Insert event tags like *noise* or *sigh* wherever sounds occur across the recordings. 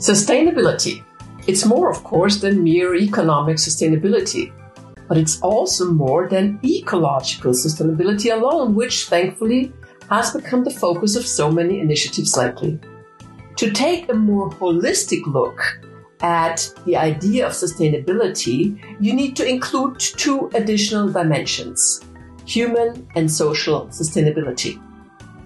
Sustainability. It's more, of course, than mere economic sustainability, but it's also more than ecological sustainability alone, which thankfully has become the focus of so many initiatives lately. To take a more holistic look at the idea of sustainability, you need to include two additional dimensions human and social sustainability.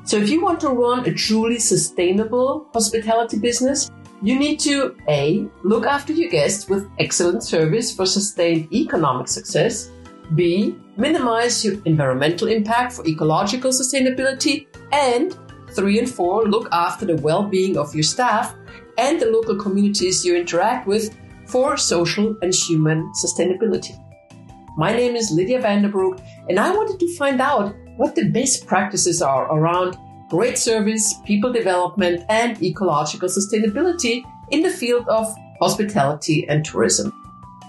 So, if you want to run a truly sustainable hospitality business, you need to A, look after your guests with excellent service for sustained economic success, B, minimize your environmental impact for ecological sustainability, and three and four, look after the well being of your staff and the local communities you interact with for social and human sustainability. My name is Lydia Vanderbroek, and I wanted to find out what the best practices are around great service, people development, and ecological sustainability in the field of hospitality and tourism.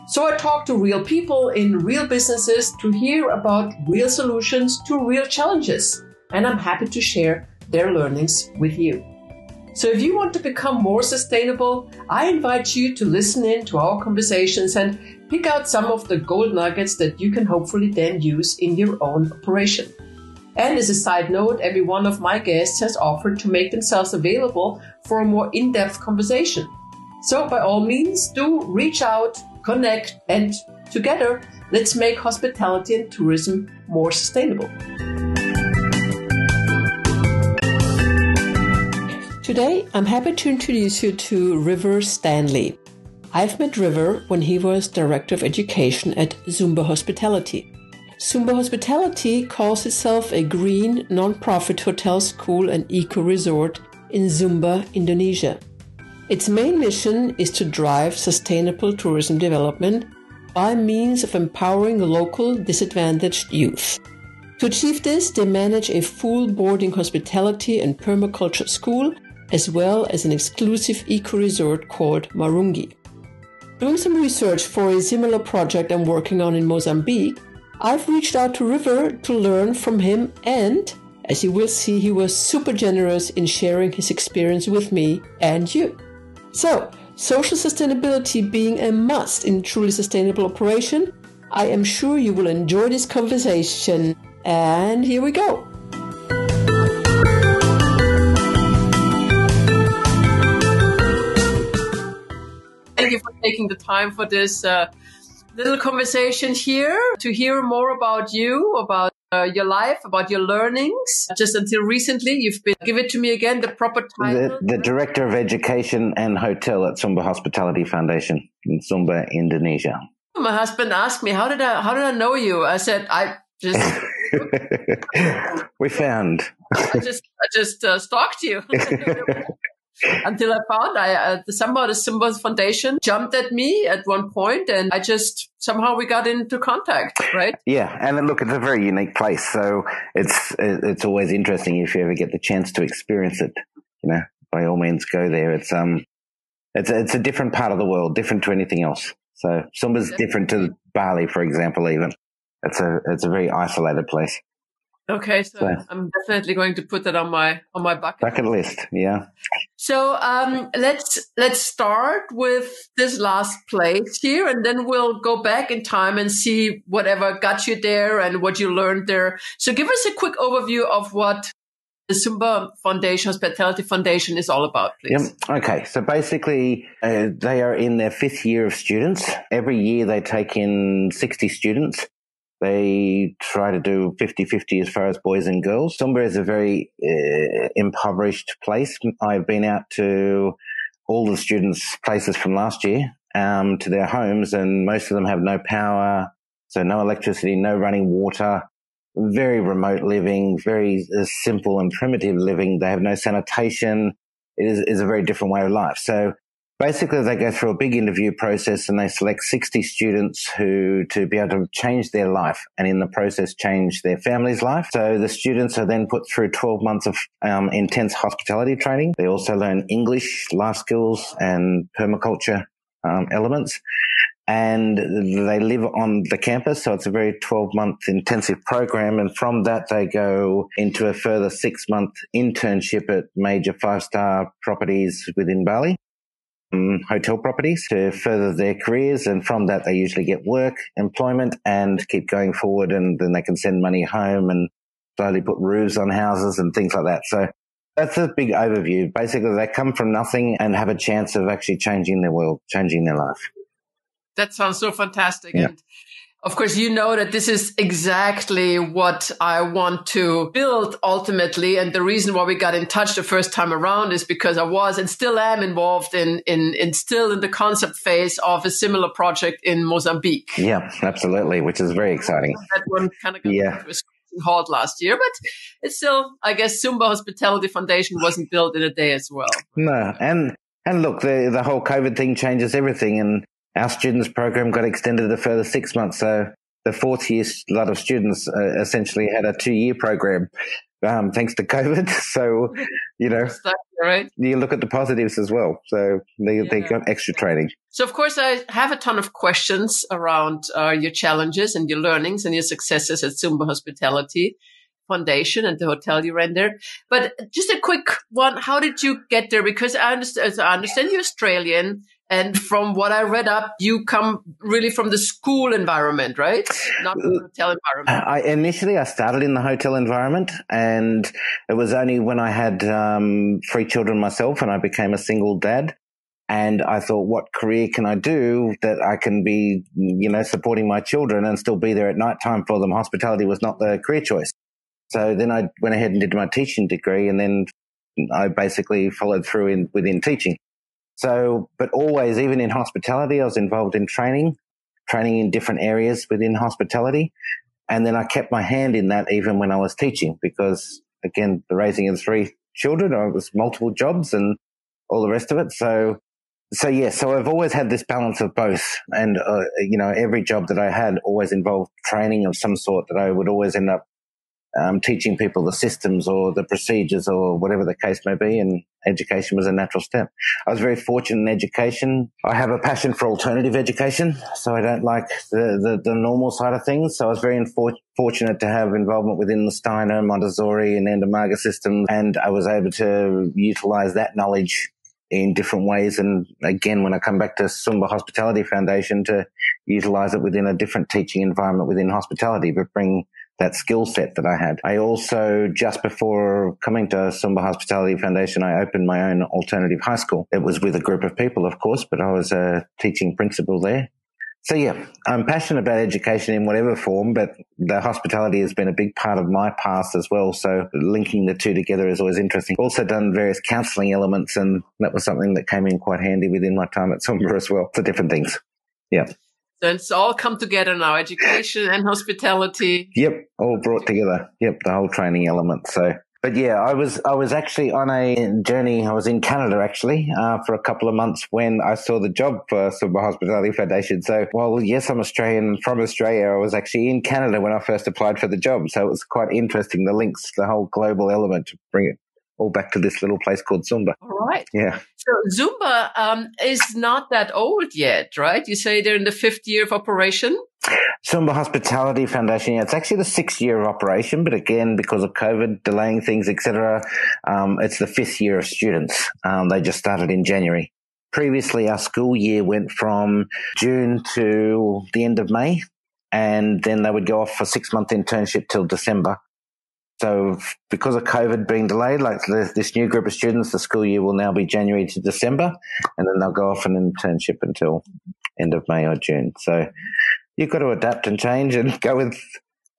So I talk to real people in real businesses to hear about real solutions to real challenges, and I'm happy to share their learnings with you. So if you want to become more sustainable, I invite you to listen in to our conversations and pick out some of the gold nuggets that you can hopefully then use in your own operation. And as a side note, every one of my guests has offered to make themselves available for a more in-depth conversation. So by all means, do reach out, connect, and together, let's make hospitality and tourism more sustainable. Today, I'm happy to introduce you to River Stanley. I've met River when he was Director of Education at Sumba Hospitality. Sumba Hospitality calls itself a green, non-profit hotel school and eco resort in Sumba, Indonesia. Its main mission is to drive sustainable tourism development by means of empowering local disadvantaged youth. To achieve this, they manage a full boarding hospitality and permaculture school as well as an exclusive eco resort called Maringi. Doing some research for a similar project I'm working on in Mozambique, I've reached out to River to learn from him, and as you will see, he was super generous in sharing his experience with me and you. So, social sustainability being a must in truly sustainable operation, I am sure you will enjoy this conversation. And here we go. Thank you for taking the time for this uh, little conversation here to hear more about you, about uh, your life, about your learnings. Just until recently, you've been, give it to me again, the proper title. The, the Director of Education and Hotel at Sumba Hospitality Foundation in Sumba, Indonesia. My husband asked me, how did I, how did I know you? I said, I just. *laughs* *laughs* we found. I just, I just uh, stalked you. *laughs* until I found I uh, somehow the Sumba Foundation jumped at me at one point, and I just somehow we got into contact, right? Yeah, and look, it's a very unique place, so it's it's always interesting if you ever get the chance to experience it. You know, by all means, go there. It's um, it's a, it's a different part of the world, different to anything else. So Sumba's different to Bali, for example. Even it's a it's a very isolated place. Okay, so, so, I'm definitely going to put that on my on my bucket bucket list. Yeah. So um, let's let's start with this last place here, and then we'll go back in time and see whatever got you there and what you learned there. So give us a quick overview of what the Sumba Foundation, Hospitality Foundation, is all about, please. Yep. Okay. So basically, uh, they are in their fifth year of students. Every year they take in 60 students they try to do 50 50 as far as boys and girls. Sumba is a very uh, impoverished place. I've been out to all the students' places from last year um, to their homes, and most of them have no power, so no electricity, no running water, very remote living, very uh, simple and primitive living. They have no sanitation. It is, is a very different way of life. So basically they go through a big interview process and they select 60 students who to be able to change their life and in the process change their family's life so the students are then put through 12 months of um, intense hospitality training they also learn english life skills and permaculture um, elements and they live on the campus. So it's a very 12 month intensive program. And from that, they go into a further six month internship at major five star properties within Bali hotel properties to further their careers. And from that, they usually get work, employment, and keep going forward. And then they can send money home and slowly put roofs on houses and things like that. So that's a big overview. Basically, they come from nothing and have a chance of actually changing their world, changing their life. That sounds so fantastic. Yeah. And of course, you know that this is exactly what I want to build ultimately. And the reason why we got in touch the first time around is because I was and still am involved in, in, in still in the concept phase of a similar project in Mozambique. Yeah, absolutely, which is very exciting. That one kind of got yeah. halt last year, but it's still, I guess, Sumba Hospitality Foundation wasn't built in a day as well. No, and and look, the the whole COVID thing changes everything, and our students program got extended a further six months. So the fourth year lot of students uh, essentially had a two year program. Um, thanks to *laughs* COVID. So, you know, right? you look at the positives as well. So they, yeah. they got extra training. So, of course, I have a ton of questions around uh, your challenges and your learnings and your successes at Sumba Hospitality Foundation and the hotel you ran there. But just a quick one. How did you get there? Because I understand, I understand you're Australian. And from what I read up, you come really from the school environment, right? Not the hotel environment. I, initially, I started in the hotel environment, and it was only when I had um, three children myself and I became a single dad. And I thought, what career can I do that I can be, you know, supporting my children and still be there at night time for them? Hospitality was not the career choice. So then I went ahead and did my teaching degree, and then I basically followed through in within teaching. So, but always, even in hospitality, I was involved in training, training in different areas within hospitality. And then I kept my hand in that even when I was teaching because again, the raising of three children, I was multiple jobs and all the rest of it. So, so yeah, so I've always had this balance of both. And, uh, you know, every job that I had always involved training of some sort that I would always end up um, teaching people the systems or the procedures or whatever the case may be. And education was a natural step. I was very fortunate in education. I have a passion for alternative education, so I don't like the, the, the normal side of things. So I was very infor- fortunate to have involvement within the Steiner, Montessori and Ndamage systems. And I was able to utilize that knowledge in different ways. And again, when I come back to Sumba Hospitality Foundation to utilize it within a different teaching environment within hospitality, but bring that skill set that I had. I also, just before coming to Sumba Hospitality Foundation, I opened my own alternative high school. It was with a group of people, of course, but I was a teaching principal there. So yeah, I'm passionate about education in whatever form, but the hospitality has been a big part of my past as well. So linking the two together is always interesting. Also done various counselling elements, and that was something that came in quite handy within my time at Sumba as well for different things. Yeah. So it's all come together now, education and hospitality. Yep, all brought together. Yep, the whole training element. So, but yeah, I was I was actually on a journey. I was in Canada actually uh, for a couple of months when I saw the job for Sumba Hospitality Foundation. So, well, yes, I'm Australian from Australia. I was actually in Canada when I first applied for the job. So it was quite interesting. The links, the whole global element to bring it all back to this little place called Sumba. All right. Yeah. So Sumba um, is not that old yet, right? You say they're in the fifth year of operation. Sumba Hospitality Foundation. Yeah, it's actually the sixth year of operation, but again, because of COVID delaying things, etc., um, it's the fifth year of students. Um, they just started in January. Previously, our school year went from June to the end of May, and then they would go off for six month internship till December. So because of COVID being delayed, like this new group of students, the school year will now be January to December, and then they'll go off an internship until end of May or June. So you've got to adapt and change and *laughs* go with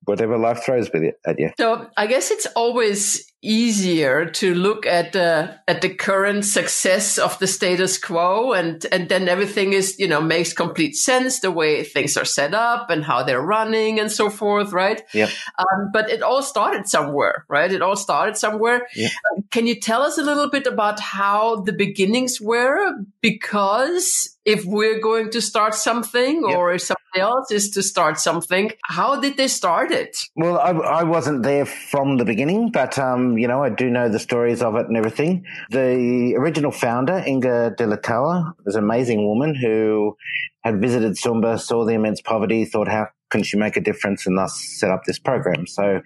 whatever life throws at you. So I guess it's always easier to look at the at the current success of the status quo and and then everything is you know makes complete sense the way things are set up and how they're running and so forth right? Yeah um, but it all started somewhere right? It all started somewhere. Yep. uh, can you tell us a little bit about how the beginnings were? Because if we're going to start something yep. or if somebody else is to start something how did they start it well i, I wasn't there from the beginning but um, you know, I do know the stories of it and everything. The original founder, Inga de Lataillade, was an amazing woman who had visited Sumba, saw the immense poverty, thought, how can she make a difference, and thus set up this program. So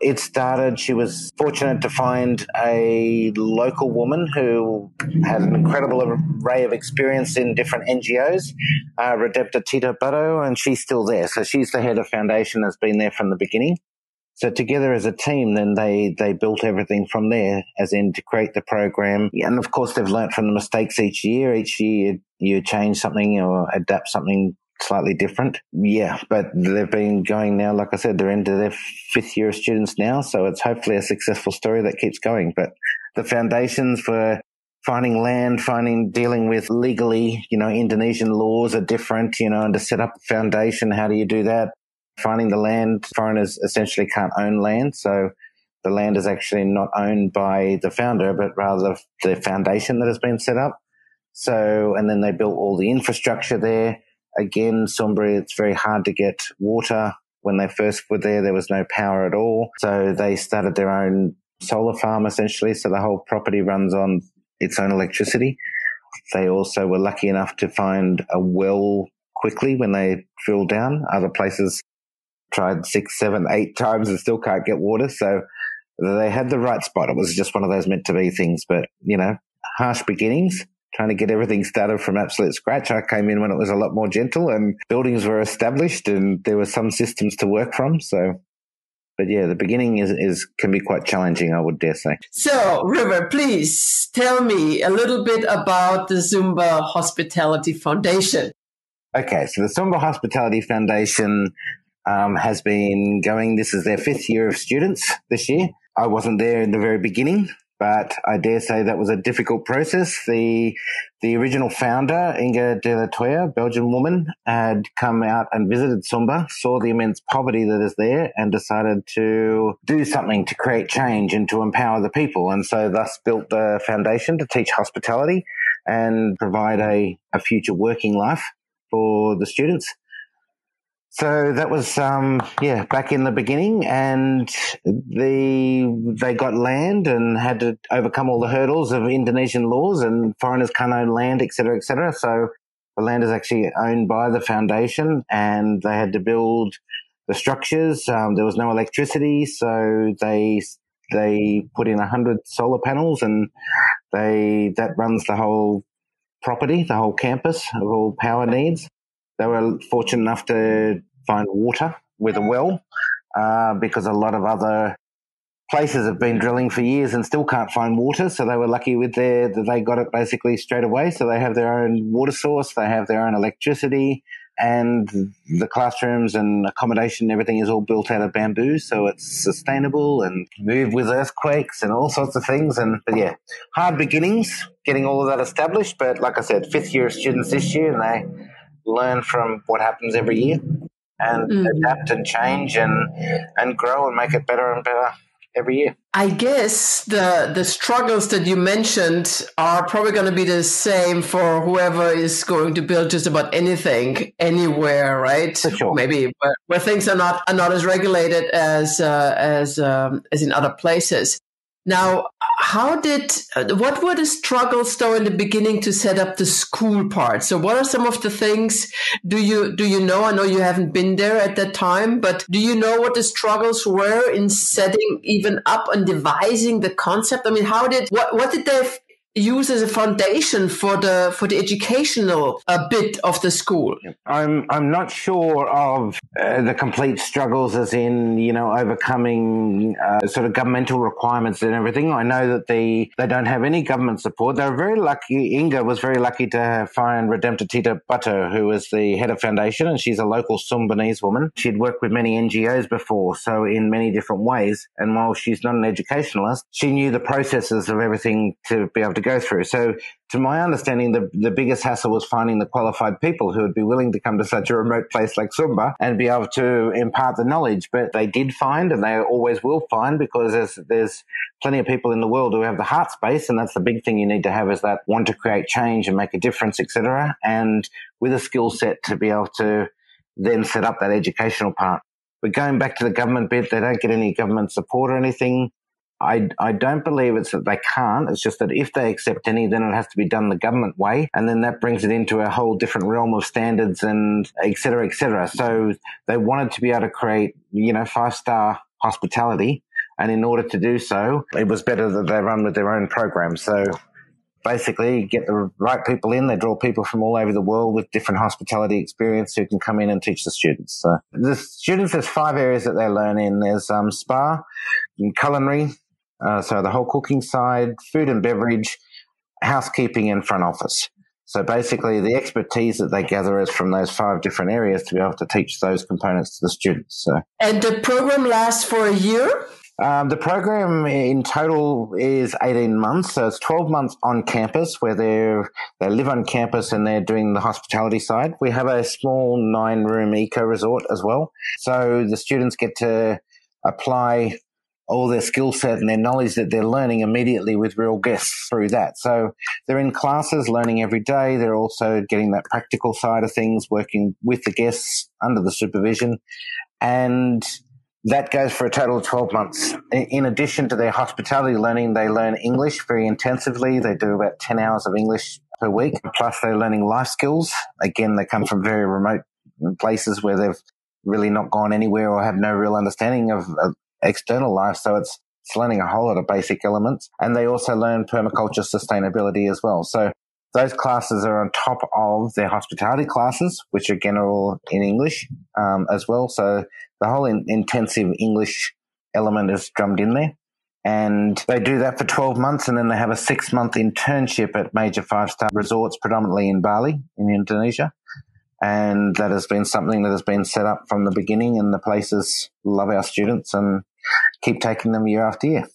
It started, she was fortunate to find a local woman who had an incredible array of experience in different NGOs, uh, Redempta Tita Butto, and she's still there. So she's the head of foundation, has been there from the beginning. So together as a team, then they, they built everything from there, as in to create the program. And of course, they've learnt from the mistakes each year. Each year you change something or adapt something slightly different. Yeah, but they've been going now, like I said, they're into their fifth year of students now. So it's hopefully a successful story that keeps going. But the foundations for finding land, finding, dealing with legally, you know, Indonesian laws are different, you know, and to set up a foundation, how do you do that? finding the land. Foreigners essentially can't own land. So the land is actually not owned by the founder, but rather the foundation that has been set up. So, and then they built all the infrastructure there. Again, Sumba, it's very hard to get water. When they first were there, there was no power at all. So they started their own solar farm essentially. So the whole property runs on its own electricity. They also were lucky enough to find a well quickly when they drilled down. Other places tried six, seven, eight times and still can't get water. So they had the right spot. It was just one of those meant to be things. But, you know, harsh beginnings, trying to get everything started from absolute scratch. I came in when it was a lot more gentle and buildings were established and there were some systems to work from. So but yeah, the beginning is, is can be quite challenging, I would dare say. So, River, please tell me a little bit about the Sumba Hospitality Foundation. Okay, so the Sumba Hospitality Foundation um, has been going. This is their fifth year of students this year. I wasn't there in the very beginning, but I dare say that was a difficult process. The the original founder, Inga de Lataillade, Belgian woman, had come out and visited Sumba, saw the immense poverty that is there, and decided to do something to create change and to empower the people. And so, thus, built the foundation to teach hospitality and provide a, a future working life for the students. So that was, um, yeah, back in the beginning, and the they got land and had to overcome all the hurdles of Indonesian laws, and foreigners can't own land, etc., etc. So the land is actually owned by the foundation, and they had to build the structures. Um, there was no electricity, so they they put in hundred solar panels, and they that runs the whole property, the whole campus of all power needs. They were fortunate enough to find water with a well uh, because a lot of other places have been drilling for years and still can't find water. So they were lucky with their that they got it basically straight away. So they have their own water source, they have their own electricity, and the classrooms and accommodation, and everything is all built out of bamboo, so it's sustainable and move with earthquakes and all sorts of things. And but yeah, hard beginnings getting all of that established. But like I said, fifth year students this year, and they learn from what happens every year and mm. adapt and change and and grow and make it better and better every year. I guess the the struggles that you mentioned are probably going to be the same for whoever is going to build just about anything anywhere, right? Sure. Maybe where, where, things are not are not as regulated as uh, as um, as in other places. Now, how did uh, what were the struggles though in the beginning to set up the school part? So, what are some of the things? Do you do you know? I know you haven't been there at that time, but do you know what the struggles were in setting even up and devising the concept? I mean, how did what what did they use as a foundation for the for the educational uh, bit of the school. I'm i'm not sure of uh, the complete struggles as in you know overcoming uh, sort of governmental requirements and everything. I know that they they don't have any government support. They're very lucky. Inga was very lucky to find redempta tita butto who is the head of foundation and she's a local sumbanese woman. She'd worked with many ngos before so in many different ways. And while she's not an educationalist she knew the processes of everything to be able to go through. So, to my understanding, the, the biggest hassle was finding the qualified people who would be willing to come to such a remote place like Sumba and be able to impart the knowledge. But they did find, and they always will find, because there's, there's plenty of people in the world who have the heart space, and that's the big thing you need to have is that want to create change and make a difference, etc. And with a skill set to be able to then set up that educational part. But going back to the government bit, they don't get any government support or anything. I, I don't believe it's that they can't. It's just that if they accept any, then it has to be done the government way. And then that brings it into a whole different realm of standards and et cetera, et cetera. So they wanted to be able to create, you know, five star hospitality. And in order to do so, it was better that they run with their own program. So basically get the right people in. They draw people from all over the world with different hospitality experience who can come in and teach the students. So the students, there's five areas that they learn in. There's um, spa, and culinary, uh, so the whole cooking side, food and beverage, housekeeping and front office. So basically the expertise that they gather is from those five different areas to be able to teach those components to the students. So. And the program lasts for a year? Um, the program in total is 18 months. So it's 12 months on campus where they they live on campus and they're doing the hospitality side. We have a small nine room eco resort as well. So the students get to apply all their skill set and their knowledge that they're learning immediately with real guests through that. So they're in classes learning every day. They're also getting that practical side of things, working with the guests under the supervision. And that goes for a total of 12 months. In addition to their hospitality learning, they learn English very intensively. They do about 10 hours of English per week. Plus, they're learning life skills. Again, they come from very remote places where they've really not gone anywhere or have no real understanding of, of external life. So it's, it's learning a whole lot of basic elements. And they also learn permaculture sustainability as well. So those classes are on top of their hospitality classes, which are all in English um, as well. So the whole in- intensive English element is drummed in there. And they do that for 12 months and then they have a six month internship at major five star resorts, predominantly in Bali in Indonesia. And that has been something that has been set up from the beginning and the places love our students and keep taking them year after year.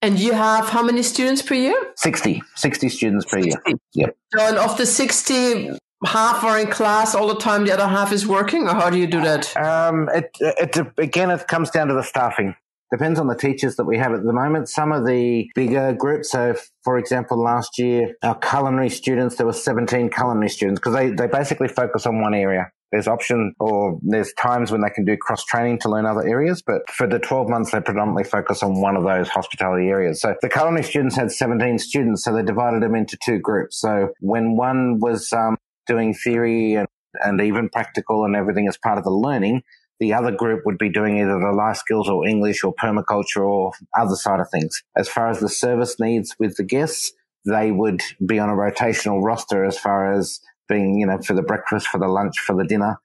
And you have how many students per year? 60, 60 students per 60. year. Yep. So, and of the 60, half are in class all the time, the other half is working, or how do you do that? Um, it, it, again, it comes down to the staffing. Depends on the teachers that we have at the moment. Some of the bigger groups. So, for example, last year, our culinary students, there were 17 culinary students because they, they basically focus on one area. There's option or there's times when they can do cross training to learn other areas, but for the 12 months, they predominantly focus on one of those hospitality areas. So the culinary students had 17 students, so they divided them into two groups. So when one was um, doing theory and, and even practical and everything as part of the learning, the other group would be doing either the life skills or English or permaculture or other side of things. As far as the service needs with the guests, they would be on a rotational roster as far as being, you know, for the breakfast, for the lunch, for the dinner.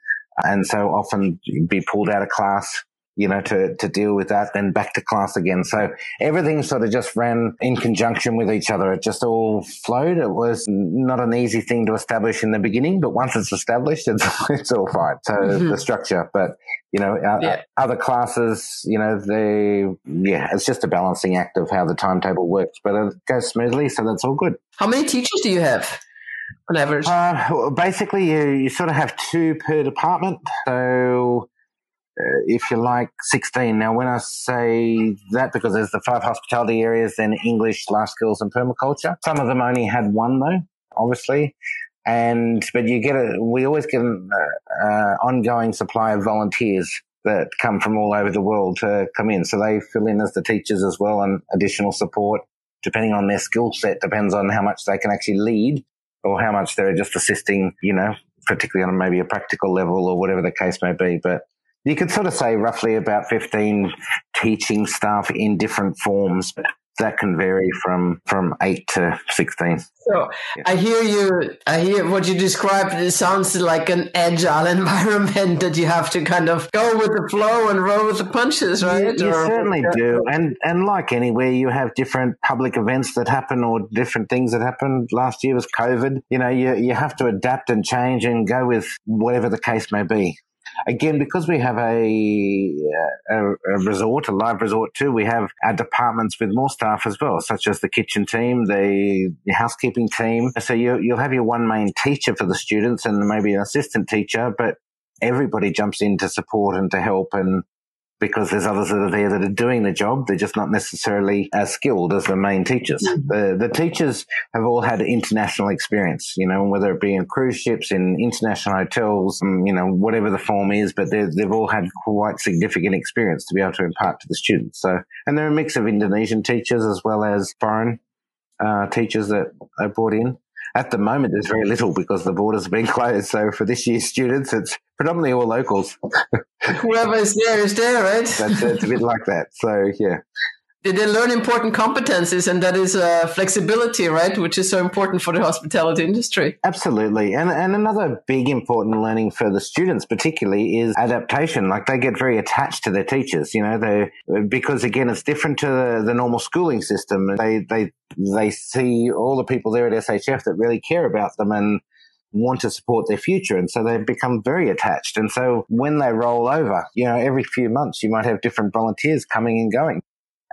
And so often be pulled out of class, you know, to, to deal with that, then back to class again. So everything sort of just ran in conjunction with each other. It just all flowed. It was not an easy thing to establish in the beginning, but once it's established, *laughs* it's, it's all fine. So mm-hmm. the structure, but you know, yeah. other classes, you know, they, yeah, it's just a balancing act of how the timetable works, but it goes smoothly. So that's all good. How many teachers do you have? on average? Uh, basically, you, you sort of have two per department. So uh, if you like 16. Now, when I say that, because there's the five hospitality areas, then English, life skills, and permaculture. Some of them only had one, though, obviously. And, but you get a, we always get an uh, uh, ongoing supply of volunteers that come from all over the world to come in. So they fill in as the teachers as well and additional support depending on their skill set, depends on how much they can actually lead or how much they're just assisting, you know, particularly on maybe a practical level or whatever the case may be. But you could sort of say roughly about 15 teaching staff in different forms that can vary from from eight to sixteen. So yeah. I hear you. I hear what you described. It sounds like an agile *laughs* environment that you have to kind of go with the flow and roll with the punches, right? You, you or, certainly yeah. do. And and like anywhere, you have different public events that happen or different things that happen. Last year was COVID. You know, you you have to adapt and change and go with whatever the case may be again, because we have a, a, a, resort, a live resort too, we have our departments with more staff as well, such as the kitchen team, the, the housekeeping team. So you, you'll have your one main teacher for the students and maybe an assistant teacher, but everybody jumps in to support and to help and because there's others that are there that are doing the job. They're just not necessarily as skilled as the main teachers. Mm-hmm. The, the teachers have all had international experience, you know, whether it be in cruise ships, in international hotels, um, you know, whatever the form is, but they've all had quite significant experience to be able to impart to the students. So, and they're a mix of Indonesian teachers as well as foreign uh, teachers that are brought in. At the moment, there's very little because the borders have been *laughs* closed. So for this year's students, it's predominantly all locals. Whoever is there is there, right? That's it's a bit like that. So yeah. Did They learn important competencies, and that is uh, flexibility, right? Which is so important for the hospitality industry. Absolutely, and and another big important learning for the students, particularly, is adaptation. Like they get very attached to their teachers, you know, they because again, it's different to the, the normal schooling system. They they they see all the people there at SHF that really care about them and want to support their future. And so they've become very attached. And so when they roll over, you know, every few months, you might have different volunteers coming and going.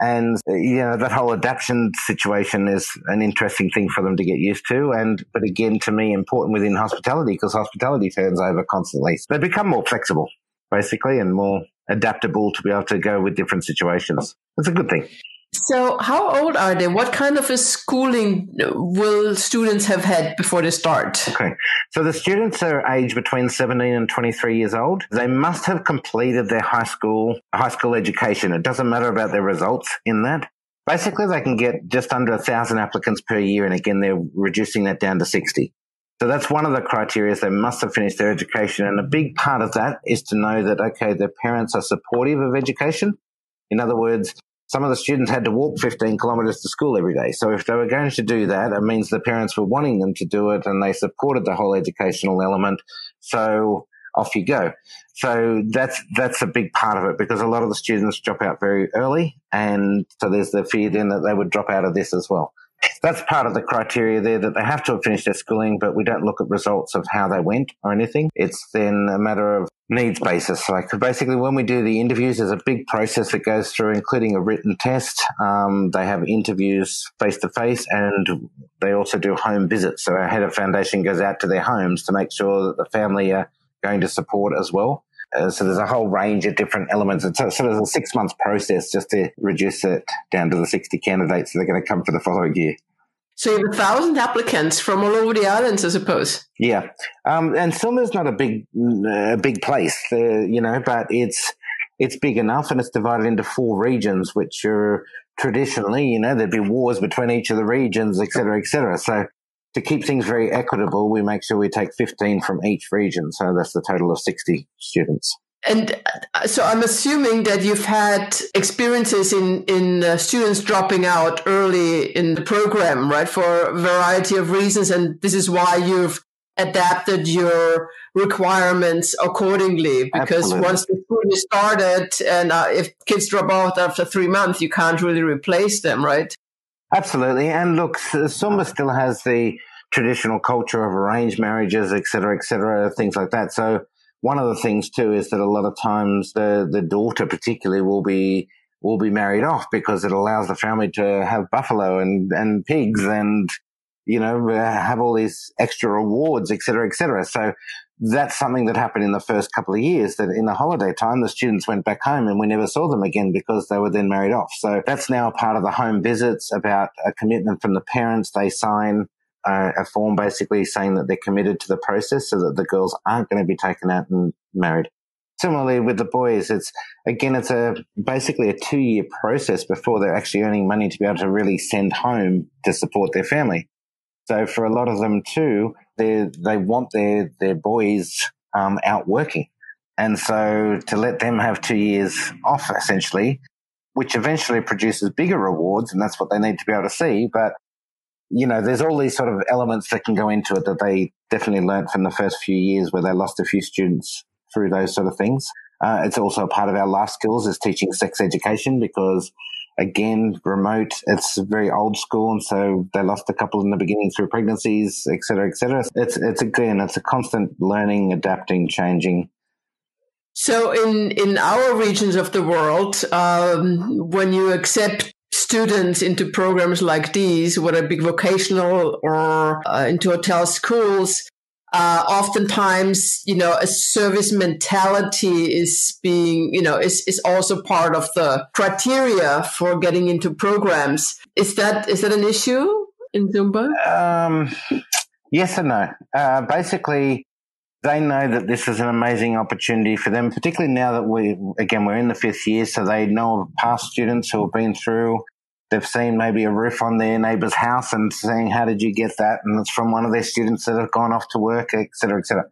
And, uh, you know, that whole adaptation situation is an interesting thing for them to get used to. And, but again, to me, important within hospitality because hospitality turns over constantly. So they become more flexible, basically, and more adaptable to be able to go with different situations. It's a good thing. So, how old are they? What kind of a schooling will students have had before they start? Okay, so the students are aged between 17 and 23 years old. They must have completed their high school high school education. It doesn't matter about their results in that. Basically, they can get just under a thousand applicants per year, and again, they're reducing that down to 60. So that's one of the criteria. They must have finished their education. And a big part of that is to know that, okay, their parents are supportive of education. In other words, some of the students had to walk 15 kilometers to school every day. So if they were going to do that, it means the parents were wanting them to do it and they supported the whole educational element. So off you go. So that's, that's a big part of it because a lot of the students drop out very early. And so there's the fear then that they would drop out of this as well that's part of the criteria there that they have to have finished their schooling, but we don't look at results of how they went or anything. It's then a matter of needs basis. Like basically, when we do the interviews, there's a big process that goes through, including a written test. Um, they have interviews face to face, and they also do home visits. So our head of foundation goes out to their homes to make sure that the family are going to support as well. Uh, so there's a whole range of different elements. It's a, sort of a six month process just to reduce it down to the 60 candidates that are going to come for the following year. So you have a thousand applicants from all over the islands, I suppose. Yeah, um, and Sumba's not a big, a big place, uh, you know, but it's it's big enough, and it's divided into four regions, which are traditionally, you know, there'd be wars between each of the regions, et cetera, et cetera. So to keep things very equitable, we make sure we take 15 from each region. So that's the total of 60 students. And uh, so I'm assuming that you've had experiences in in uh, students dropping out early in the program, right, for a variety of reasons, and this is why you've adapted your requirements accordingly. Because Absolutely. once the school is started, and uh, if kids drop out after three months, you can't really replace them, right? Absolutely, and look, Sumba still has the traditional culture of arranged marriages, et cetera, et cetera, things like that. So one of the things too is that a lot of times the, the daughter particularly will be, will be married off because it allows the family to have buffalo and, and pigs and, you know, uh, have all these extra rewards, et cetera, et cetera. So that's something that happened in the first couple of years that in the holiday time, the students went back home and we never saw them again because they were then married off. So that's now part of the home visits about a commitment from the parents. They sign a, a form basically saying that they're committed to the process so that the girls aren't going to be taken out and married. Similarly with the boys, it's again, it's a basically a two year process before they're actually earning money to be able to really send home to support their family. So for a lot of them too, they they want their their boys um, out working, and so to let them have two years off essentially, which eventually produces bigger rewards, and that's what they need to be able to see. But you know, there's all these sort of elements that can go into it that they definitely learnt from the first few years where they lost a few students through those sort of things. Uh, it's also a part of our life skills is teaching sex education because again, remote, it's very old school. And so they lost a couple in the beginning through pregnancies, etc., cetera, et cetera. It's, it's again, it's a constant learning, adapting, changing. So in, in our regions of the world, um, when you accept students into programs like these, whether it be vocational or uh, into hotel schools, uh, oftentimes, you know, a service mentality is being, you know, is, is also part of the criteria for getting into programs. Is that is that an issue in Sumba? Um, yes and no. Uh, basically, they know that this is an amazing opportunity for them, particularly now that we, again, we're in the fifth year, so they know of past students who have been through. They've seen maybe a roof on their neighbour's house and saying, "How did you get that?" And it's from one of their students that have gone off to work, et cetera, et cetera.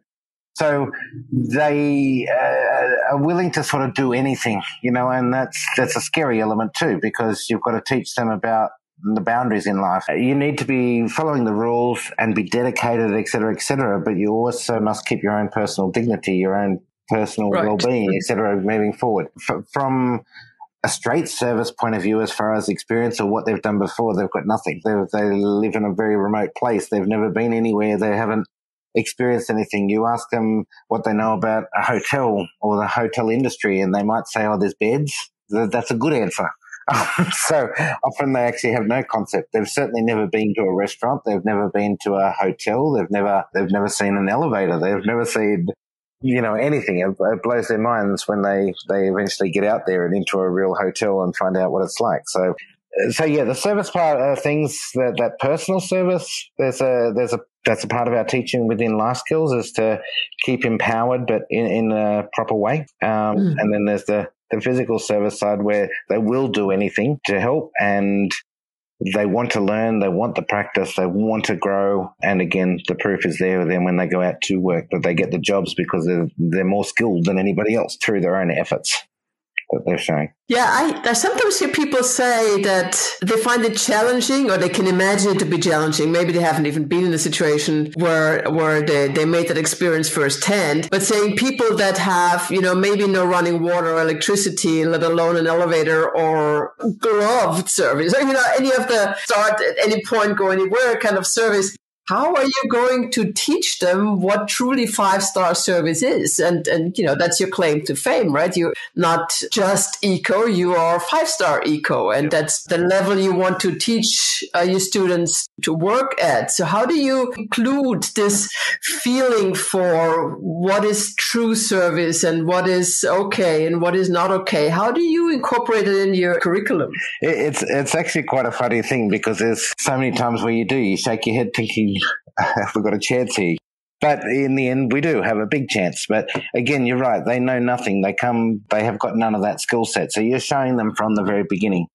So they uh, are willing to sort of do anything, you know, and that's that's a scary element too because you've got to teach them about the boundaries in life. You need to be following the rules and be dedicated, etc., etc. But you also must keep your own personal dignity, your own personal right. well-being, etc. Moving forward F- from a straight service point of view, as far as experience or what they've done before, they've got nothing. They they live in a very remote place. They've never been anywhere. They haven't experienced anything. You ask them what they know about a hotel or the hotel industry, and they might say, "Oh, there's beds." That's a good answer. *laughs* so often they actually have no concept. They've certainly never been to a restaurant. They've never been to a hotel. They've never they've never seen an elevator. They've never seen you know anything. It, it blows their minds when they they eventually get out there and into a real hotel and find out what it's like. So so yeah, the service part of things that that personal service. There's a there's a that's a part of our teaching within life skills is to keep empowered, but in, in a proper way. Um, mm. And then there's the the physical service side where they will do anything to help and they want to learn, they want the practice, they want to grow. And again, the proof is there then when they go out to work that they get the jobs because they're, they're more skilled than anybody else through their own efforts that they're showing. Yeah, I, I, sometimes hear people say that they find it challenging or they can imagine it to be challenging. Maybe they haven't even been in a situation where where they, they made that experience firsthand. But saying people that have, you know, maybe no running water or electricity, let alone an elevator or gloved service, or you know, any of the start at any point, go anywhere kind of service, how are you going to teach them what truly five star service is? And, and, you know, that's your claim to fame, right? You're not just eco, you are five star eco. And that's the level you want to teach uh, your students to work at. So how do you include this feeling for what is true service and what is okay and what is not okay? How do you incorporate it in your curriculum? It's, it's actually quite a funny thing because there's so many times where you do, you shake your head thinking, *laughs* have we got a chance here? But in the end, we do have a big chance. But again, you're right. They know nothing. They come, they have got none of that skill set. So you're showing them from the very beginning.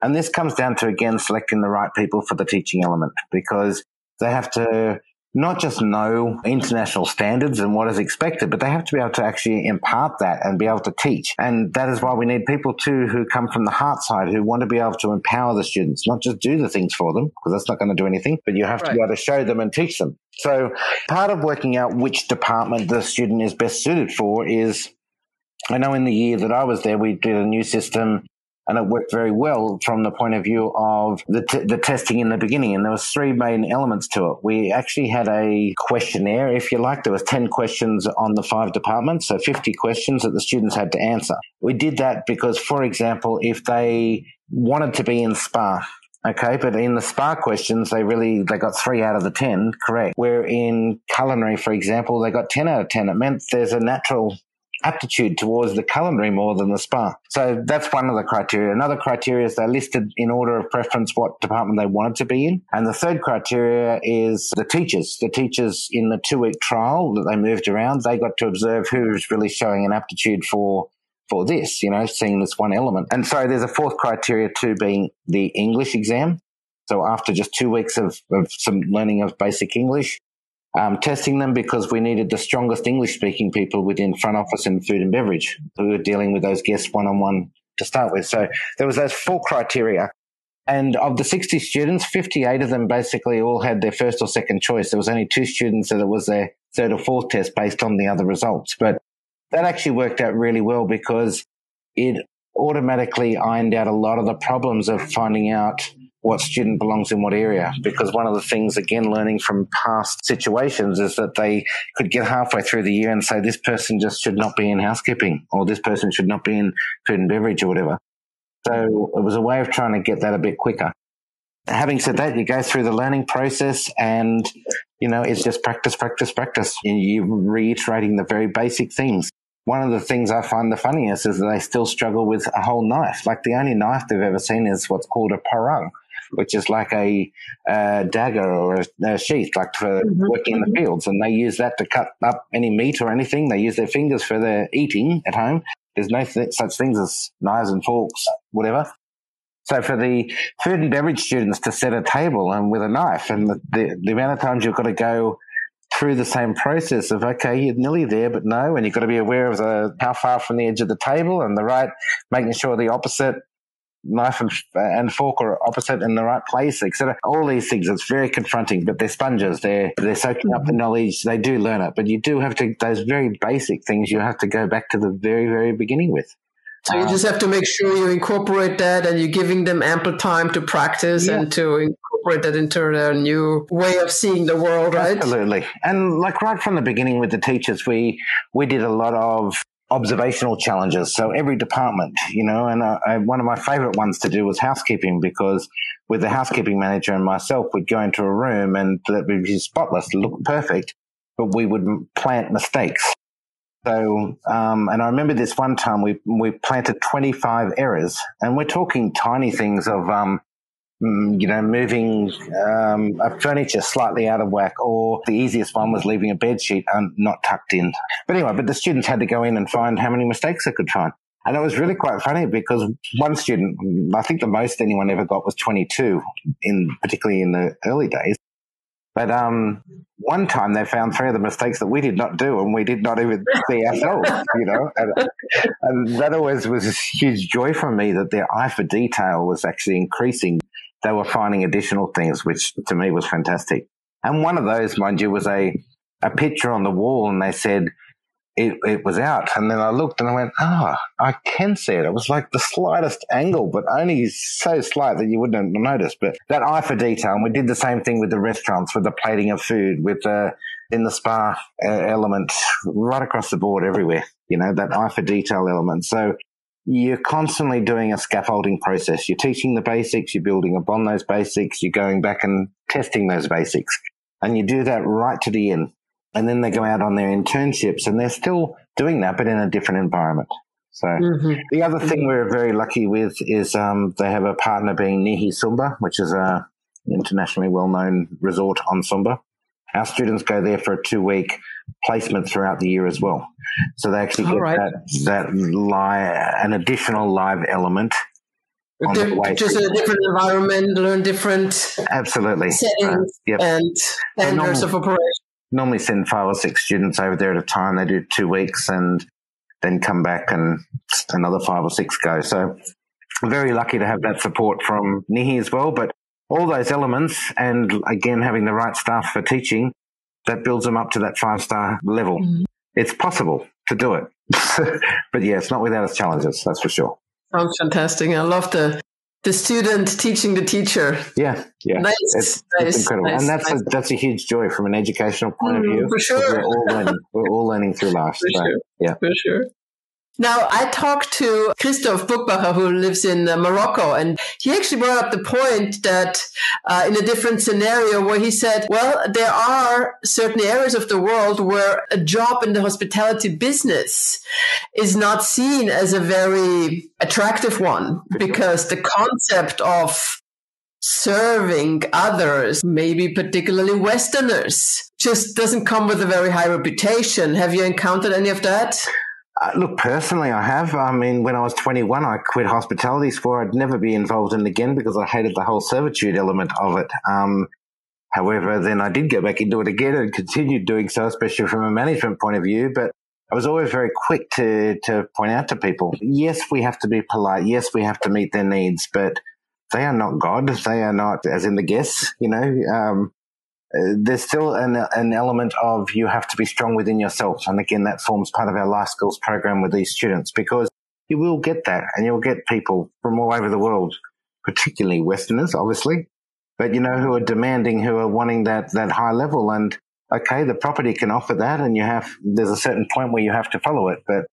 And this comes down to, again, selecting the right people for the teaching element because they have to not just know international standards and what is expected, but they have to be able to actually impart that and be able to teach. And that is why we need people too who come from the heart side, who want to be able to empower the students, not just do the things for them, because that's not going to do anything, but you have right. to be able to show them and teach them. So part of working out which department the student is best suited for is I know in the year that I was there, we did a new system and it worked very well from the point of view of the, t- the testing in the beginning. And there was three main elements to it. We actually had a questionnaire, if you like. There was 10 questions on the five departments, so 50 questions that the students had to answer. We did that because, for example, if they wanted to be in SPA, Okay, but in the SPA questions, they really they got three out of the ten correct. Where in culinary, for example, they got ten out of ten. It meant there's a natural aptitude towards the culinary more than the spa. So that's one of the criteria. Another criteria is they listed in order of preference what department they wanted to be in. And the third criteria is the teachers. The teachers in the two week trial that they moved around, they got to observe who's really showing an aptitude for for this, you know, seeing this one element. And so there's a fourth criteria too being the English exam. So after just two weeks of, of some learning of basic English, um, testing them because we needed the strongest English speaking people within front office and food and beverage who were dealing with those guests one on one to start with. So there was those four criteria. And of the 60 students, 58 of them basically all had their first or second choice. There was only two students that it was their third or fourth test based on the other results. But that actually worked out really well because it automatically ironed out a lot of the problems of finding out what student belongs in what area. Because one of the things, again, learning from past situations is that they could get halfway through the year and say, this person just should not be in housekeeping or this person should not be in food and beverage or whatever. So it was a way of trying to get that a bit quicker. Having said that, you go through the learning process and, you know, it's just practice, practice, practice. You're reiterating the very basic things one of the things I find the funniest is that they still struggle with a whole knife. Like the only knife they've ever seen is what's called a parang, which is like a, a dagger or a, a, sheath, like for mm-hmm. working in the mm-hmm. fields. And they use that to cut up any meat or anything. They use their fingers for their eating at home. There's no th- such things as knives and forks, whatever. So for the food and beverage students to set a table and with a knife and the, the, the amount of times you've got to go through the same process of okay, you're nearly there, but no, and you've got to be aware of the how far from the edge of the table and the right, making sure the opposite knife and, and fork are opposite in the right place, etc. All these things, it's very confronting, but they're sponges. They're, they're soaking up the knowledge. They do learn it, but you do have to, those very basic things you have to go back to the very, very beginning with. So you um, just have to make sure you incorporate that and you're giving them ample time to practice yeah. and to incorporate that into their new way of seeing the world, right? Absolutely. And like right from the beginning with the teachers, we, we did a lot of observational challenges. So every department, you know, and uh, I, one of my favorite ones to do was housekeeping because with the housekeeping manager and myself, we'd go into a room and it would be spotless, look perfect, but we would plant mistakes. So, um, and I remember this one time we we planted 25 errors, and we're talking tiny things of um, you know, moving um, a furniture slightly out of whack, or the easiest one was leaving a bed sheet un- not tucked in. But anyway, but the students had to go in and find how many mistakes they could find. And it was really quite funny because one student, I think the most anyone ever got was 22 in, particularly in the early days. But um, one time they found three of the mistakes that we did not do, and we did not even see ourselves. You know, and, and that always was a huge joy for me that their eye for detail was actually increasing they were finding additional things, which to me was fantastic. And one of those, mind you, was a, a picture on the wall and they said it, it was out. And then I looked and I went, ah, oh, I can see it. It was like the slightest angle, but only so slight that you wouldn't have noticed. But that eye for detail. And we did the same thing with the restaurants, with the plating of food, with the, in the spa uh, element, right across the board everywhere. You know, that eye for detail element. So you're constantly doing a scaffolding process. You're teaching the basics, you're building upon those basics, you're going back and testing those basics. And you do that right to the end. And then they go out on their internships and they're still doing that, but in a different environment. So mm-hmm. the other thing we're very lucky with is um, they have a partner being Nihi Sumba, which is a internationally well-known resort on Sumba. Our students go there for a two-week placement throughout the year as well. So they actually get right. that, that live, an additional live element. just a different environment, learn different absolutely settings uh, yep. and standards of operation. Normally send five or six students over there at a time. They do two weeks and then come back and another five or six go. So very lucky to have that support from Nihi as well. But all those elements and again having the right staff for teaching that builds them up to that five star level. Mm. It's possible to do it. *laughs* but yeah, it's not without its challenges, that's for sure. Sounds fantastic. I love the the student teaching the teacher. Yeah, yeah, nice, it's, nice, it's incredible, nice, and that's nice. a that's a huge joy from an educational point mm, of view. For sure, we're all learning. We're all learning through life. *laughs* For so, sure. Yeah, for sure. Now, I talked to Christoph Buchbacher, who lives in uh, Morocco, and he actually brought up the point that uh, in a different scenario where he said, well, there are certain areas of the world where a job in the hospitality business is not seen as a very attractive one because the concept of serving others, maybe particularly Westerners, just doesn't come with a very high reputation. Have you encountered any of that? Uh, look, personally, I have. I mean, when I was 21, I quit hospitality for I'd never be involved in it again because I hated the whole servitude element of it. Um, however, then I did go back into it again and continued doing so, especially from a management point of view. But I was always very quick to, to point out to people, yes, we have to be polite. Yes, we have to meet their needs, but they are not God. They are not, as in the guests, you know, um, there's still an, an element of you have to be strong within yourself. And again, that forms part of our life skills program with these students because you will get that and you'll get people from all over the world, particularly Westerners, obviously, but you know, who are demanding, who are wanting that, that high level. And okay, the property can offer that and you have, there's a certain point where you have to follow it, but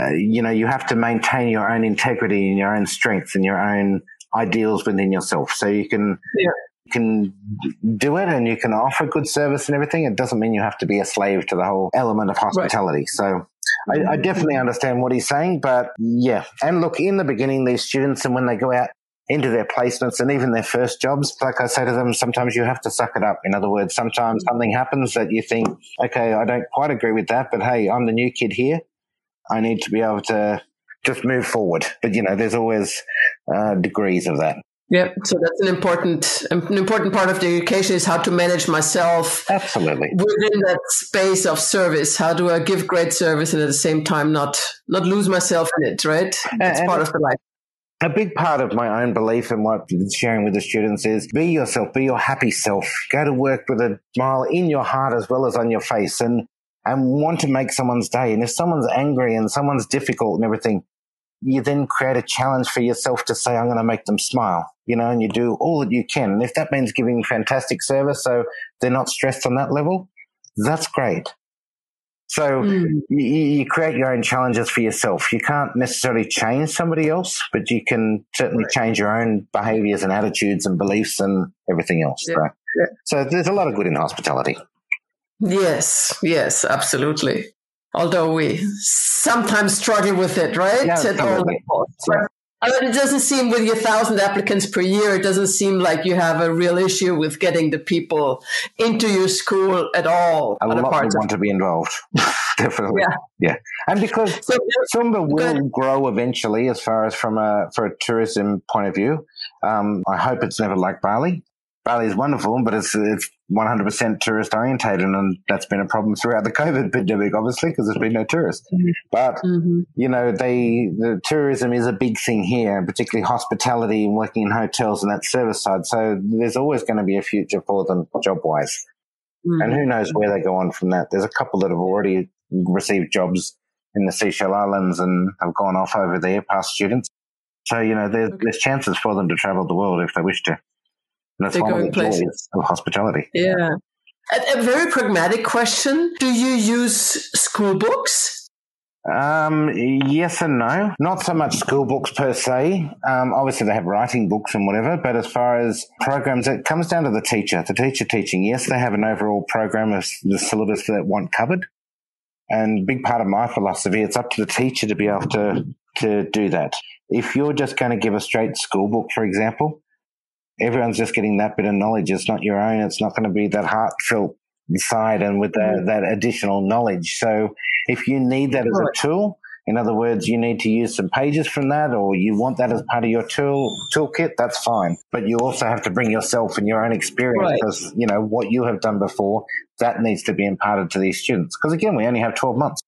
uh, you know, you have to maintain your own integrity and your own strength and your own ideals within yourself. So you can, yeah can do it and you can offer good service and everything. It doesn't mean you have to be a slave to the whole element of hospitality. Right. So I, I, definitely understand what he's saying, but yeah. And look, in the beginning, these students and when they go out into their placements and even their first jobs, like I say to them, sometimes you have to suck it up. In other words, sometimes something happens that you think, okay, I don't quite agree with that, but hey, I'm the new kid here. I need to be able to just move forward. But you know, there's always uh, degrees of that. Yeah, so that's an important an important part of the education is how to manage myself absolutely within that space of service. How do I give great service and at the same time not not lose myself in it? Right, that's and, part of the life. A big part of my own belief and what sharing with the students is be yourself, be your happy self. Go to work with a smile in your heart as well as on your face, and and want to make someone's day. And if someone's angry and someone's difficult and everything, you then create a challenge for yourself to say, I'm going to make them smile, you know, and you do all that you can. And if that means giving fantastic service so they're not stressed on that level, that's great. So mm. you, you, create your own challenges for yourself. You can't necessarily change somebody else, but you can certainly change your own behaviors and attitudes and beliefs and everything else. Yeah. So, yeah. so there's a lot of good in hospitality. Yes, yes, absolutely although we sometimes struggle with it, right? Yeah, At all yeah. I mean, it doesn't seem with your thousand applicants per year, it doesn't seem like you have a real issue with getting the people into your school at all. A lot want to be involved, *laughs* definitely. Yeah, yeah, and because so, Sumba will grow eventually, as far as from a for a tourism point of view. Um, I hope it's never like Bali. Bali is wonderful, but it's it's 100% tourist orientated, and that's been a problem throughout the COVID pandemic, obviously, because there's been no tourists. Mm-hmm. But mm-hmm. you know, they the tourism is a big thing here, particularly hospitality and working in hotels and that service side. So there's always going to be a future for them job wise, mm-hmm. and who knows where they go on from that. There's a couple that have already received jobs in the Seychelles Islands and have gone off over there, past students. So you know, there's, okay. there's chances for them to travel the world if they wish to. And that's They're one of the places. of hospitality. Yeah. A, a, very pragmatic question. Do you use school books? Um, yes and no. Not so much school books per se. Um, obviously they have writing books and whatever, but as far as programs, it comes down to the teacher, the teacher teaching. Yes, they have an overall program of the syllabus that want covered. And big part of my philosophy, it's up to the teacher to be able to, to do that. If you're just going to give a straight school book, for example, everyone's just getting that bit of knowledge. It's not your own. It's not going to be that heartfelt side and with that, mm-hmm. that additional knowledge. So if you need that as a tool, in other words, you need to use some pages from that or you want that as part of your tool toolkit, that's fine. But you also have to bring yourself and your own experience right. as, you know, what you have done before, that needs to be imparted to these students. Because again, we only have 12 months.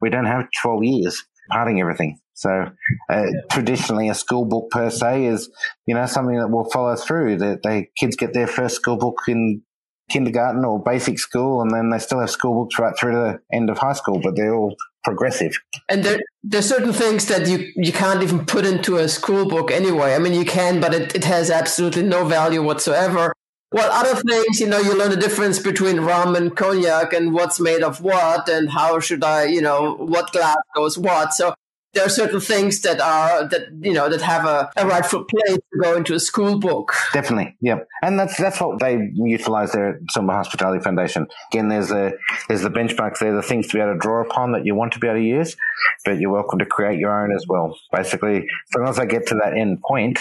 We don't have 12 years imparting everything. So uh, traditionally, a school book per se is, you know, something that will follow through. That they kids get their first school book in kindergarten or basic school, and then they still have school books right through to the end of high school, but they're all progressive. And there, there's certain things that you, you can't even put into a school book anyway. I mean, you can, but it, it has absolutely no value whatsoever. Well, other things, you know, you learn the difference between rum and cognac and what's made of what and how should I, you know, what glass goes what. So there are certain things that are that you know that have a, a rightful place to go into a school book. Definitely, yeah, and that's that's what they utilize their Sumba Hospitality Foundation. Again, there's a there's the benchmarks there, the things to be able to draw upon that you want to be able to use, but you're welcome to create your own as well. Basically, as long as I get to that end point,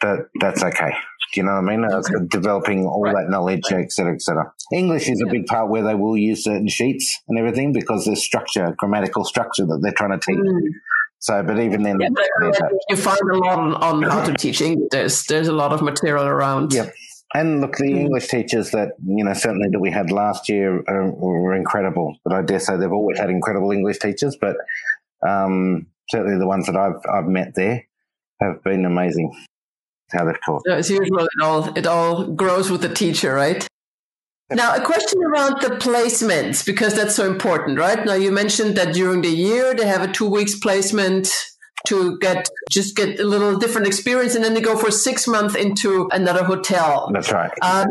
that that's okay. Do you know what I mean? Okay. developing all right. that knowledge, et cetera, et cetera. English is yeah. a big part where they will use certain sheets and everything because there's structure, grammatical structure that they're trying to teach. Mm. So, but even then, yeah, but you find a lot on, on how to teach English. There's there's a lot of material around. Yep. And look, the mm. English teachers that you know certainly that we had last year are, were incredible. But I dare say they've always had incredible English teachers. But um, certainly the ones that I've I've met there have been amazing how taught. So as usual, it all it all grows with the teacher, right? Now, a question around the placements because that's so important, right? Now, you mentioned that during the year they have a two weeks placement to get just get a little different experience and then they go for six months into another hotel. That's right. Um,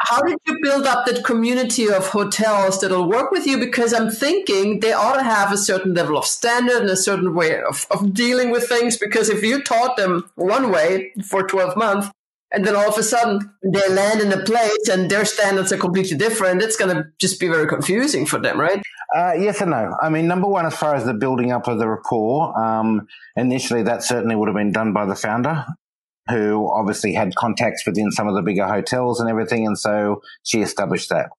how did you build up that community of hotels that'll work with you? Because i'm thinking they ought to have a certain level of standard and a certain way of, of dealing with things because if you taught them one way for 12 months and then all of a sudden they land in a place and their standards are completely different it's going to just be very confusing for them right uh, yes and no. I mean, number one, as far as the building up of the rapport, um, initially that certainly would have been done by the founder, who obviously had contacts within some of the bigger hotels and everything, and so she established that.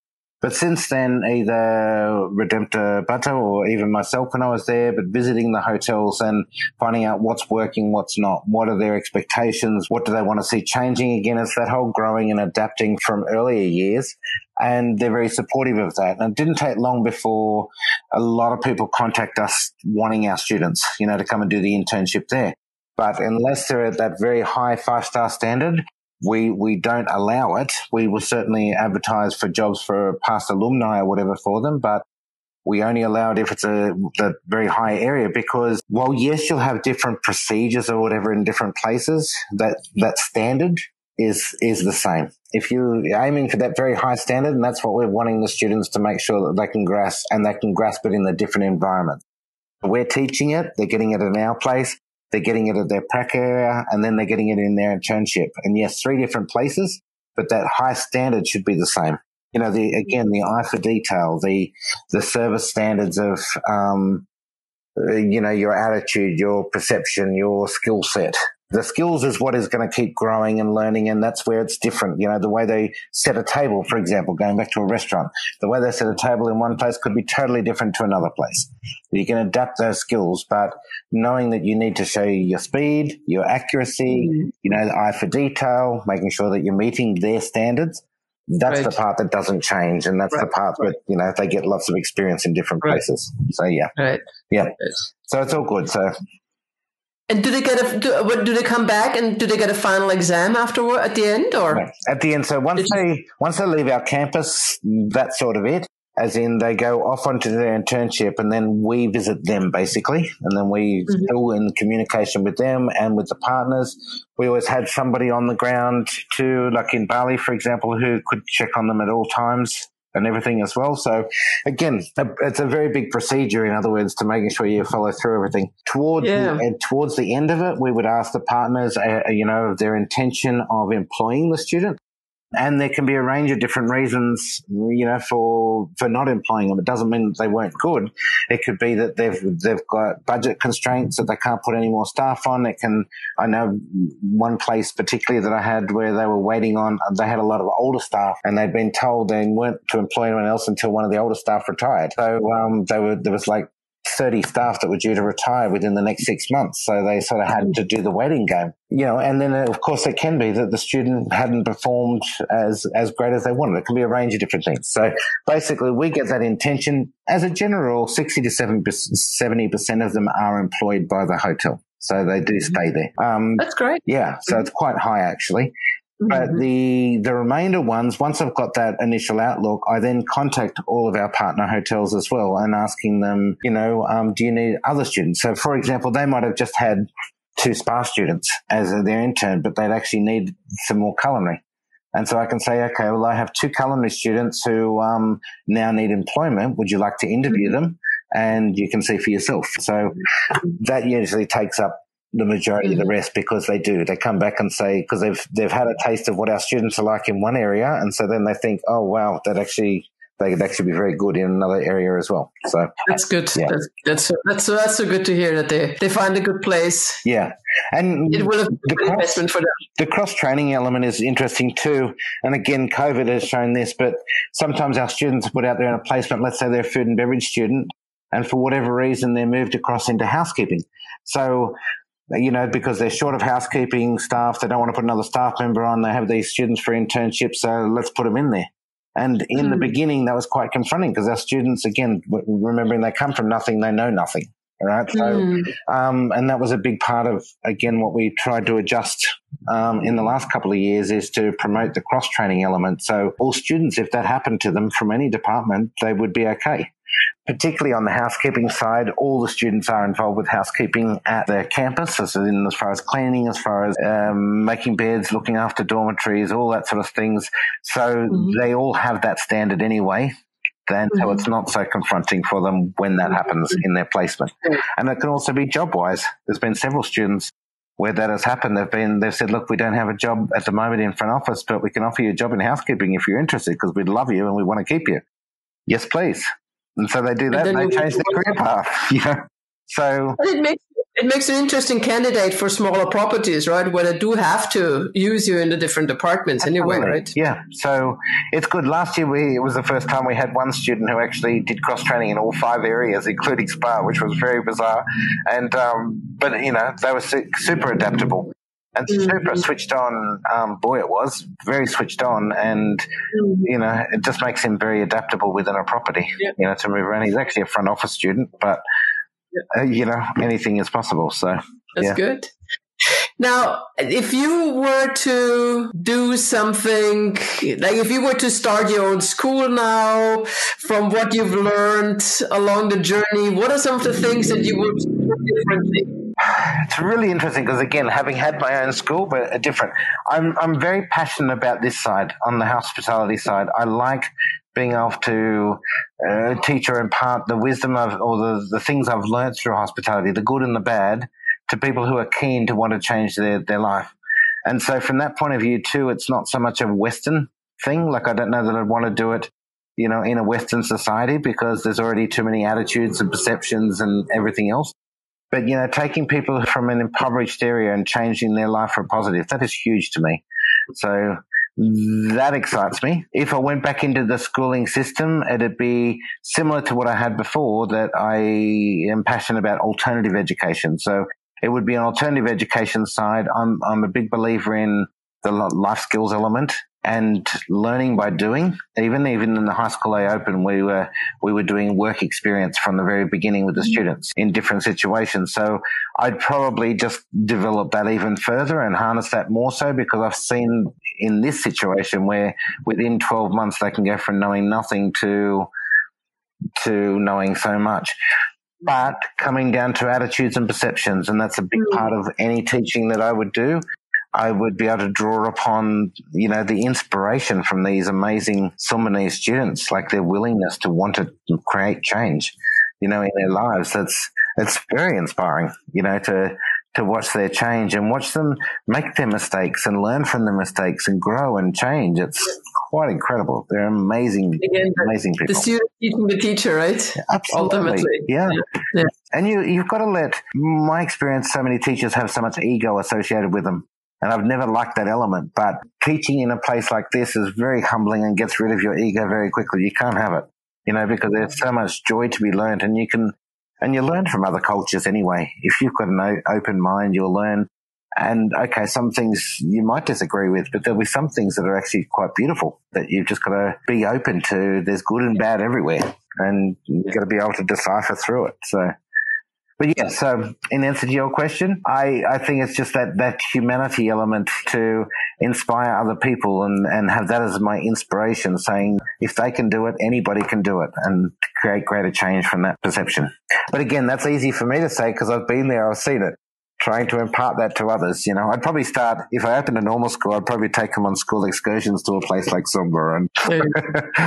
But since then, either Redemptor Butter or even myself when I was there, but visiting the hotels and finding out what's working, what's not, what are their expectations, what do they want to see changing again. It's that whole growing and adapting from earlier years. And they're very supportive of that. And it didn't take long before a lot of people contact us wanting our students, you know, to come and do the internship there. But unless they're at that very high five star standard, we we don't allow it. We will certainly advertise for jobs for past alumni or whatever for them, but we only allow it if it's a the very high area because while yes you'll have different procedures or whatever in different places, that that standard is is the same. If you're aiming for that very high standard, and that's what we're wanting the students to make sure that they can grasp and they can grasp it in the different environment. We're teaching it, they're getting it in our place, they're getting it at their prac area, and then they're getting it in their internship. And yes, three different places, but that high standard should be the same. You know, the again the eye for detail, the the service standards of um, you know your attitude, your perception, your skill set the skills is what is going to keep growing and learning. And that's where it's different. You know, the way they set a table, for example, going back to a restaurant, the way they set a table in one place could be totally different to another place. You can adapt those skills, but knowing that you need to show your speed, your accuracy, mm-hmm. you know, the eye for detail, making sure that you're meeting their standards. That's right. the part that doesn't change. And that's right. the part right. that, you know, they get lots of experience in different places. So yeah. Right. Yeah. So it's all good. So and do they get a do, do they come back and do they get a final exam afterward at the end or at the end? So once they once they leave our campus, that's sort of it. As in, they go off onto their internship, and then we visit them basically, and then we mm-hmm. still in communication with them and with the partners. We always had somebody on the ground too, like in Bali, for example, who could check on them at all times and everything as well. So again, it's a very big procedure. In other words, to making sure you follow through everything. Towards yeah. the, towards the end of it, we would ask the partners, uh, you know, their intention of employing the student. And there can be a range of different reasons, you know, for, for not employing them. It doesn't mean that they weren't good. It could be that they've, they've got budget constraints that they can't put any more staff on. It can, I know one place particularly that I had where they were waiting on, they had a lot of older staff and they'd been told they weren't to employ anyone else until one of the older staff retired. So, um, they were, there was like 30 staff that were due to retire within the next six months. So they sort of had mm-hmm. to do the waiting game, you know, and then uh, of course it can be that the student hadn't performed as, as great as they wanted. It can be a range of different things. So basically we get that intention as a general 60 to 70% of them are employed by the hotel. So they do mm-hmm. stay there. Um, That's great. Yeah. So mm-hmm. it's quite high actually. But mm-hmm. the the remainder ones, once I've got that initial outlook, I then contact all of our partner hotels as well and asking them, you know, um, do you need other students? So, for example, they might have just had two spa students as their intern, but they'd actually need some more culinary. And so I can say, okay, well, I have two culinary students who um, now need employment. Would you like to interview mm-hmm. them? And you can see for yourself. So mm-hmm. that usually takes up the majority mm-hmm. of the mm-hmm. rest because they do. They come back and say because they've they've had a taste of what our students are like in one area, and so then they think, oh wow, that actually they could actually be very good in another area as well. So that's good. Yeah. That's that's that's that's so good to hear that they they find a good place. Yeah, and it will have the cross, investment for them. The cross training element is interesting too. And again, COVID has shown this, but sometimes our students are put out there in a placement. Let's say they're a food and beverage student, and for whatever reason, they're moved across into housekeeping. So you know, because they're short of housekeeping staff, they don't want to put another staff member on. They have these students for internships, so let's put them in there. And in mm. the hmm. beginning, that was quite confronting because our students, again, remembering they come from nothing, they know nothing. Right. So, mm. um, and that was a big part of, again, what we tried to adjust um, in the last couple of years is to promote the cross training element. So all students, if that happened to them from any department, they would be okay particularly on the housekeeping side, all the students are involved with housekeeping at their campus, as in as far as cleaning, as far as um, making beds, looking after dormitories, all that sort of things. So mm-hmm. they all have that standard anyway. Then, mm-hmm. so it's not so confronting for them when that happens mm-hmm. in their placement. And it can also be job wise. There's been several students where that has happened. They've been, they've said, look, we don't have a job at the moment in front office, but we can offer you a job in housekeeping if you're interested because we'd love you and we want to keep you. Yes, please. And so they do that and, and they change their career path. *laughs* Yeah. So it makes it makes an interesting candidate for smaller properties, right? Where they do have to use you in the different departments Absolutely. anyway, right? Yeah. So it's good. Last year, we, it was the first time we had one student who actually did cross training in all five areas, including spa, which was very bizarre. And, um, but, you know, they were super adaptable and mm-hmm. super switched on. Um, boy, it was very switched on, and mm-hmm. you know, it just makes him very adaptable within a property. Yep. You know, to move around. He's actually a front office student, but uh, you know, anything is possible. So that's yeah. good. Now, if you were to do something, like if you were to start your own school now, from what you've learned along the journey, what are some of the things that you would It's really interesting because again, having had my own school, but a different. I'm I'm very passionate about this side on the hospitality side. I like being able to uh, teach or impart the wisdom of or the, the things I've learned through hospitality, the good and the bad, to people who are keen to want to change their, their life. And so from that point of view too, it's not so much a Western thing. Like I don't know that I'd want to do it, you know, in a Western society because there's already too many attitudes and perceptions and everything else. But, you know, taking people from an impoverished area and changing their life for a positive, that is huge to me. So that excites me. If I went back into the schooling system, it'd be similar to what I had before that I am passionate about alternative education. So it would be an alternative education side. I'm, I'm a big believer in the life skills element and learning by doing. Even even in the high school I opened, we were we were doing work experience from the very beginning with the mm-hmm. students in different situations. So I'd probably just develop that even further and harness that more so because I've seen in this situation where within 12 months they can go from knowing nothing to to knowing so much but coming down to attitudes and perceptions and that's a big mm. part of any teaching that I would do I would be able to draw upon, you know, the inspiration from these amazing Sumbanese students, like their willingness to want to create change, you know, in their lives. That's, it's very inspiring, you know, to, to watch their change and watch them make their mistakes and learn from their mistakes and grow and change. It's quite incredible. They're amazing, Again, amazing people. The student teaching the teacher, right? Absolutely. Ultimately. Yeah. yeah. And you, you've got to let my experience, so many teachers have so much ego associated with them. And I've never liked that element. But teaching in a place like this is very humbling and gets rid of your ego very quickly. You can't have it, you know, because there's so much joy to be learned and you can, and you learn from other cultures anyway. If you've got an open mind, you'll learn. And okay, some things you might disagree with, but there'll be some things that are actually quite beautiful that you've just got to be open to. There's good and bad everywhere and you've got to be able to decipher through it. So but yeah, so in answer to your question, I, I think it's just that, that humanity element to inspire other people and, and have that as my inspiration, saying if they can do it, anybody can do it and create greater change from that perception. But again, that's easy for me to say because I've been there, I've seen it. Trying to impart that to others, you know, I'd probably start if I opened a normal school. I'd probably take them on school excursions to a place like Sumba and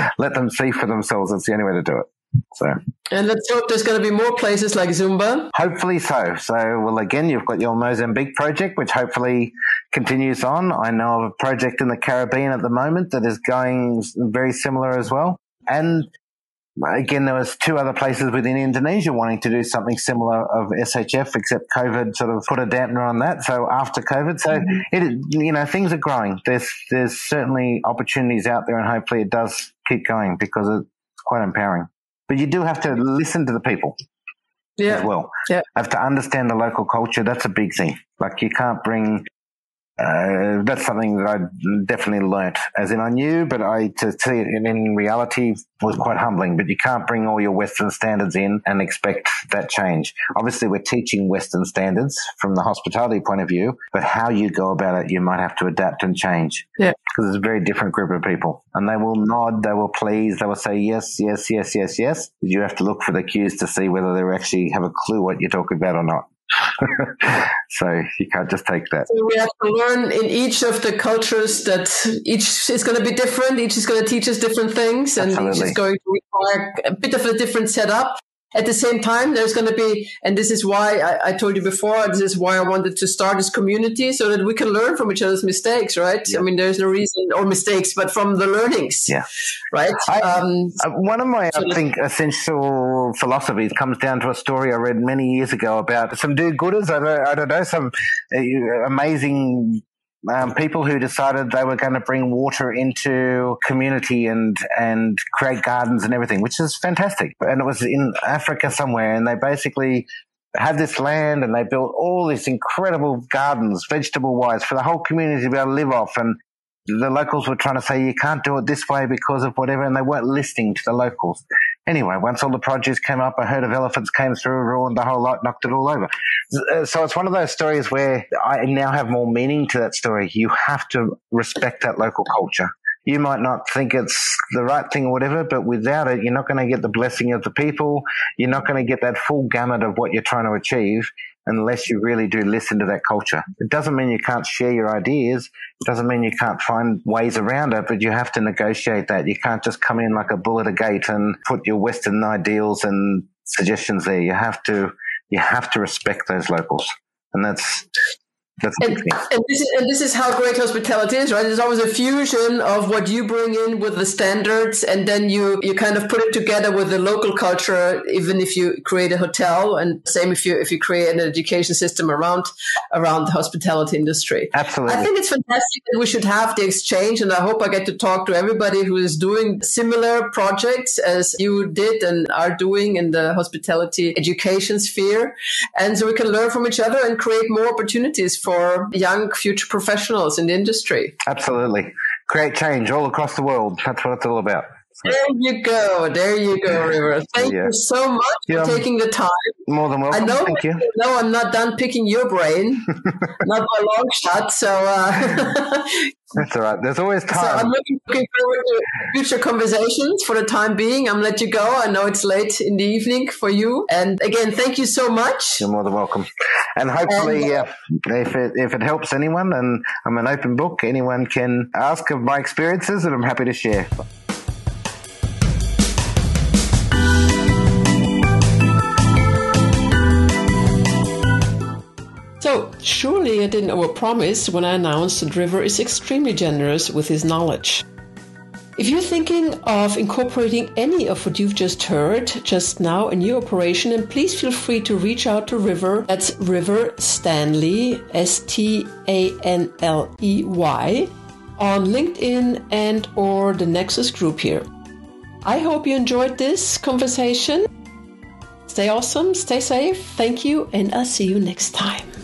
*laughs* let them see for themselves. That's the only way to do it. So, and let's hope there's going to be more places like Sumba. Hopefully so. So, well, again, you've got your Mozambique project, which hopefully continues on. I know of a project in the Caribbean at the moment that is going very similar as well. And again, there was two other places within Indonesia wanting to do something similar of SHF, except COVID sort of put a dampener on that. So after COVID, so mm-hmm. it, you know, things are growing. There's, there's certainly opportunities out there and hopefully it does keep going because it's quite empowering. But you do have to listen to the people yeah. as well. Yeah. Have to understand the local culture. That's a big thing. Like you can't bring uh, that's something that I definitely learnt. As in, I knew, but I to see it in, in, reality was quite humbling. But you can't bring all your Western standards in and expect that change. Obviously, we're teaching Western standards from the hospitality point of view, but how you go about it, you might have to adapt and change. Yeah, because it's a very different group of people, and they will nod, they will please, they will say yes, yes, yes, yes, yes. You have to look for the cues to see whether they actually have a clue what you're talking about or not. *laughs* so you can't just take that. So we have to learn in each of the cultures that each is going to be different. Each is going to teach us different things, and Absolutely. each is going to require a bit of a different setup. At the same time, there's going to be, and this is why I, I, told you before, this is why I wanted to start this community so that we can learn from each other's mistakes, right? Yeah. I mean, there's no reason, or mistakes, but from the learnings. Yeah. Right? I, um, one of my, so I think, essential philosophies comes down to a story I read many years ago about some do-gooders. I don't, I don't know, some uh, amazing um, people who decided they were going to bring water into community and and create gardens and everything, which is fantastic. And it was in Africa somewhere, and they basically had this land and they built all these incredible gardens, vegetable wise, for the whole community to be able to live off. And the locals were trying to say you can't do it this way because of whatever, and they weren't listening to the locals. Anyway, once all the produce came up, a herd of elephants came through, ruined the whole lot, knocked it all over. Uh, so it's one of those stories where I now have more meaning to that story. You have to respect that local culture. You might not think it's the right thing or whatever, but without it, you're not going to get the blessing of the people. You're not going to get that full gamut of what you're trying to achieve unless you really do listen to that culture. It doesn't mean you can't share your ideas. It doesn't mean you can't find ways around it, but you have to negotiate that. You can't just come in like a bull at a gate and put your Western ideals and suggestions there. You have to, you have to respect those locals. And that's, and, and, this is, and this is how great hospitality is, right? There's always a fusion of what you bring in with the standards, and then you you kind of put it together with the local culture. Even if you create a hotel, and same if you if you create an education system around around the hospitality industry. Absolutely, I think it's fantastic that we should have the exchange, and I hope I get to talk to everybody who is doing similar projects as you did and are doing in the hospitality education sphere, and so we can learn from each other and create more opportunities for young future professionals in the industry. Absolutely. Create change all across the world. That's what it's all about. There you go. There you go, River. Thank yeah. you so much yeah, for taking the time. More than welcome. I know, Thank you. No, I'm not done picking your brain. *laughs* not by long shot. So uh, *laughs* that's all right. There's always time. *laughs* So I'm looking, looking, forward to future conversations. For the time being, I'm let you go. I know it's late in the evening for you. And again, thank you so much. You're more than welcome. And hopefully, and, uh, if it if it helps anyone, and I'm an open book, anyone can ask of my experiences, and I'm happy to share. So, surely I didn't overpromise when I announced that River is extremely generous with his knowledge. If you're thinking of incorporating any of what you've just heard just now in your operation, then please feel free to reach out to River. That's River Stanley, S T A N L E Y, on LinkedIn and or the Nexus group here. I hope you enjoyed this conversation. Stay awesome, stay safe. Thank you, and I'll see you next time.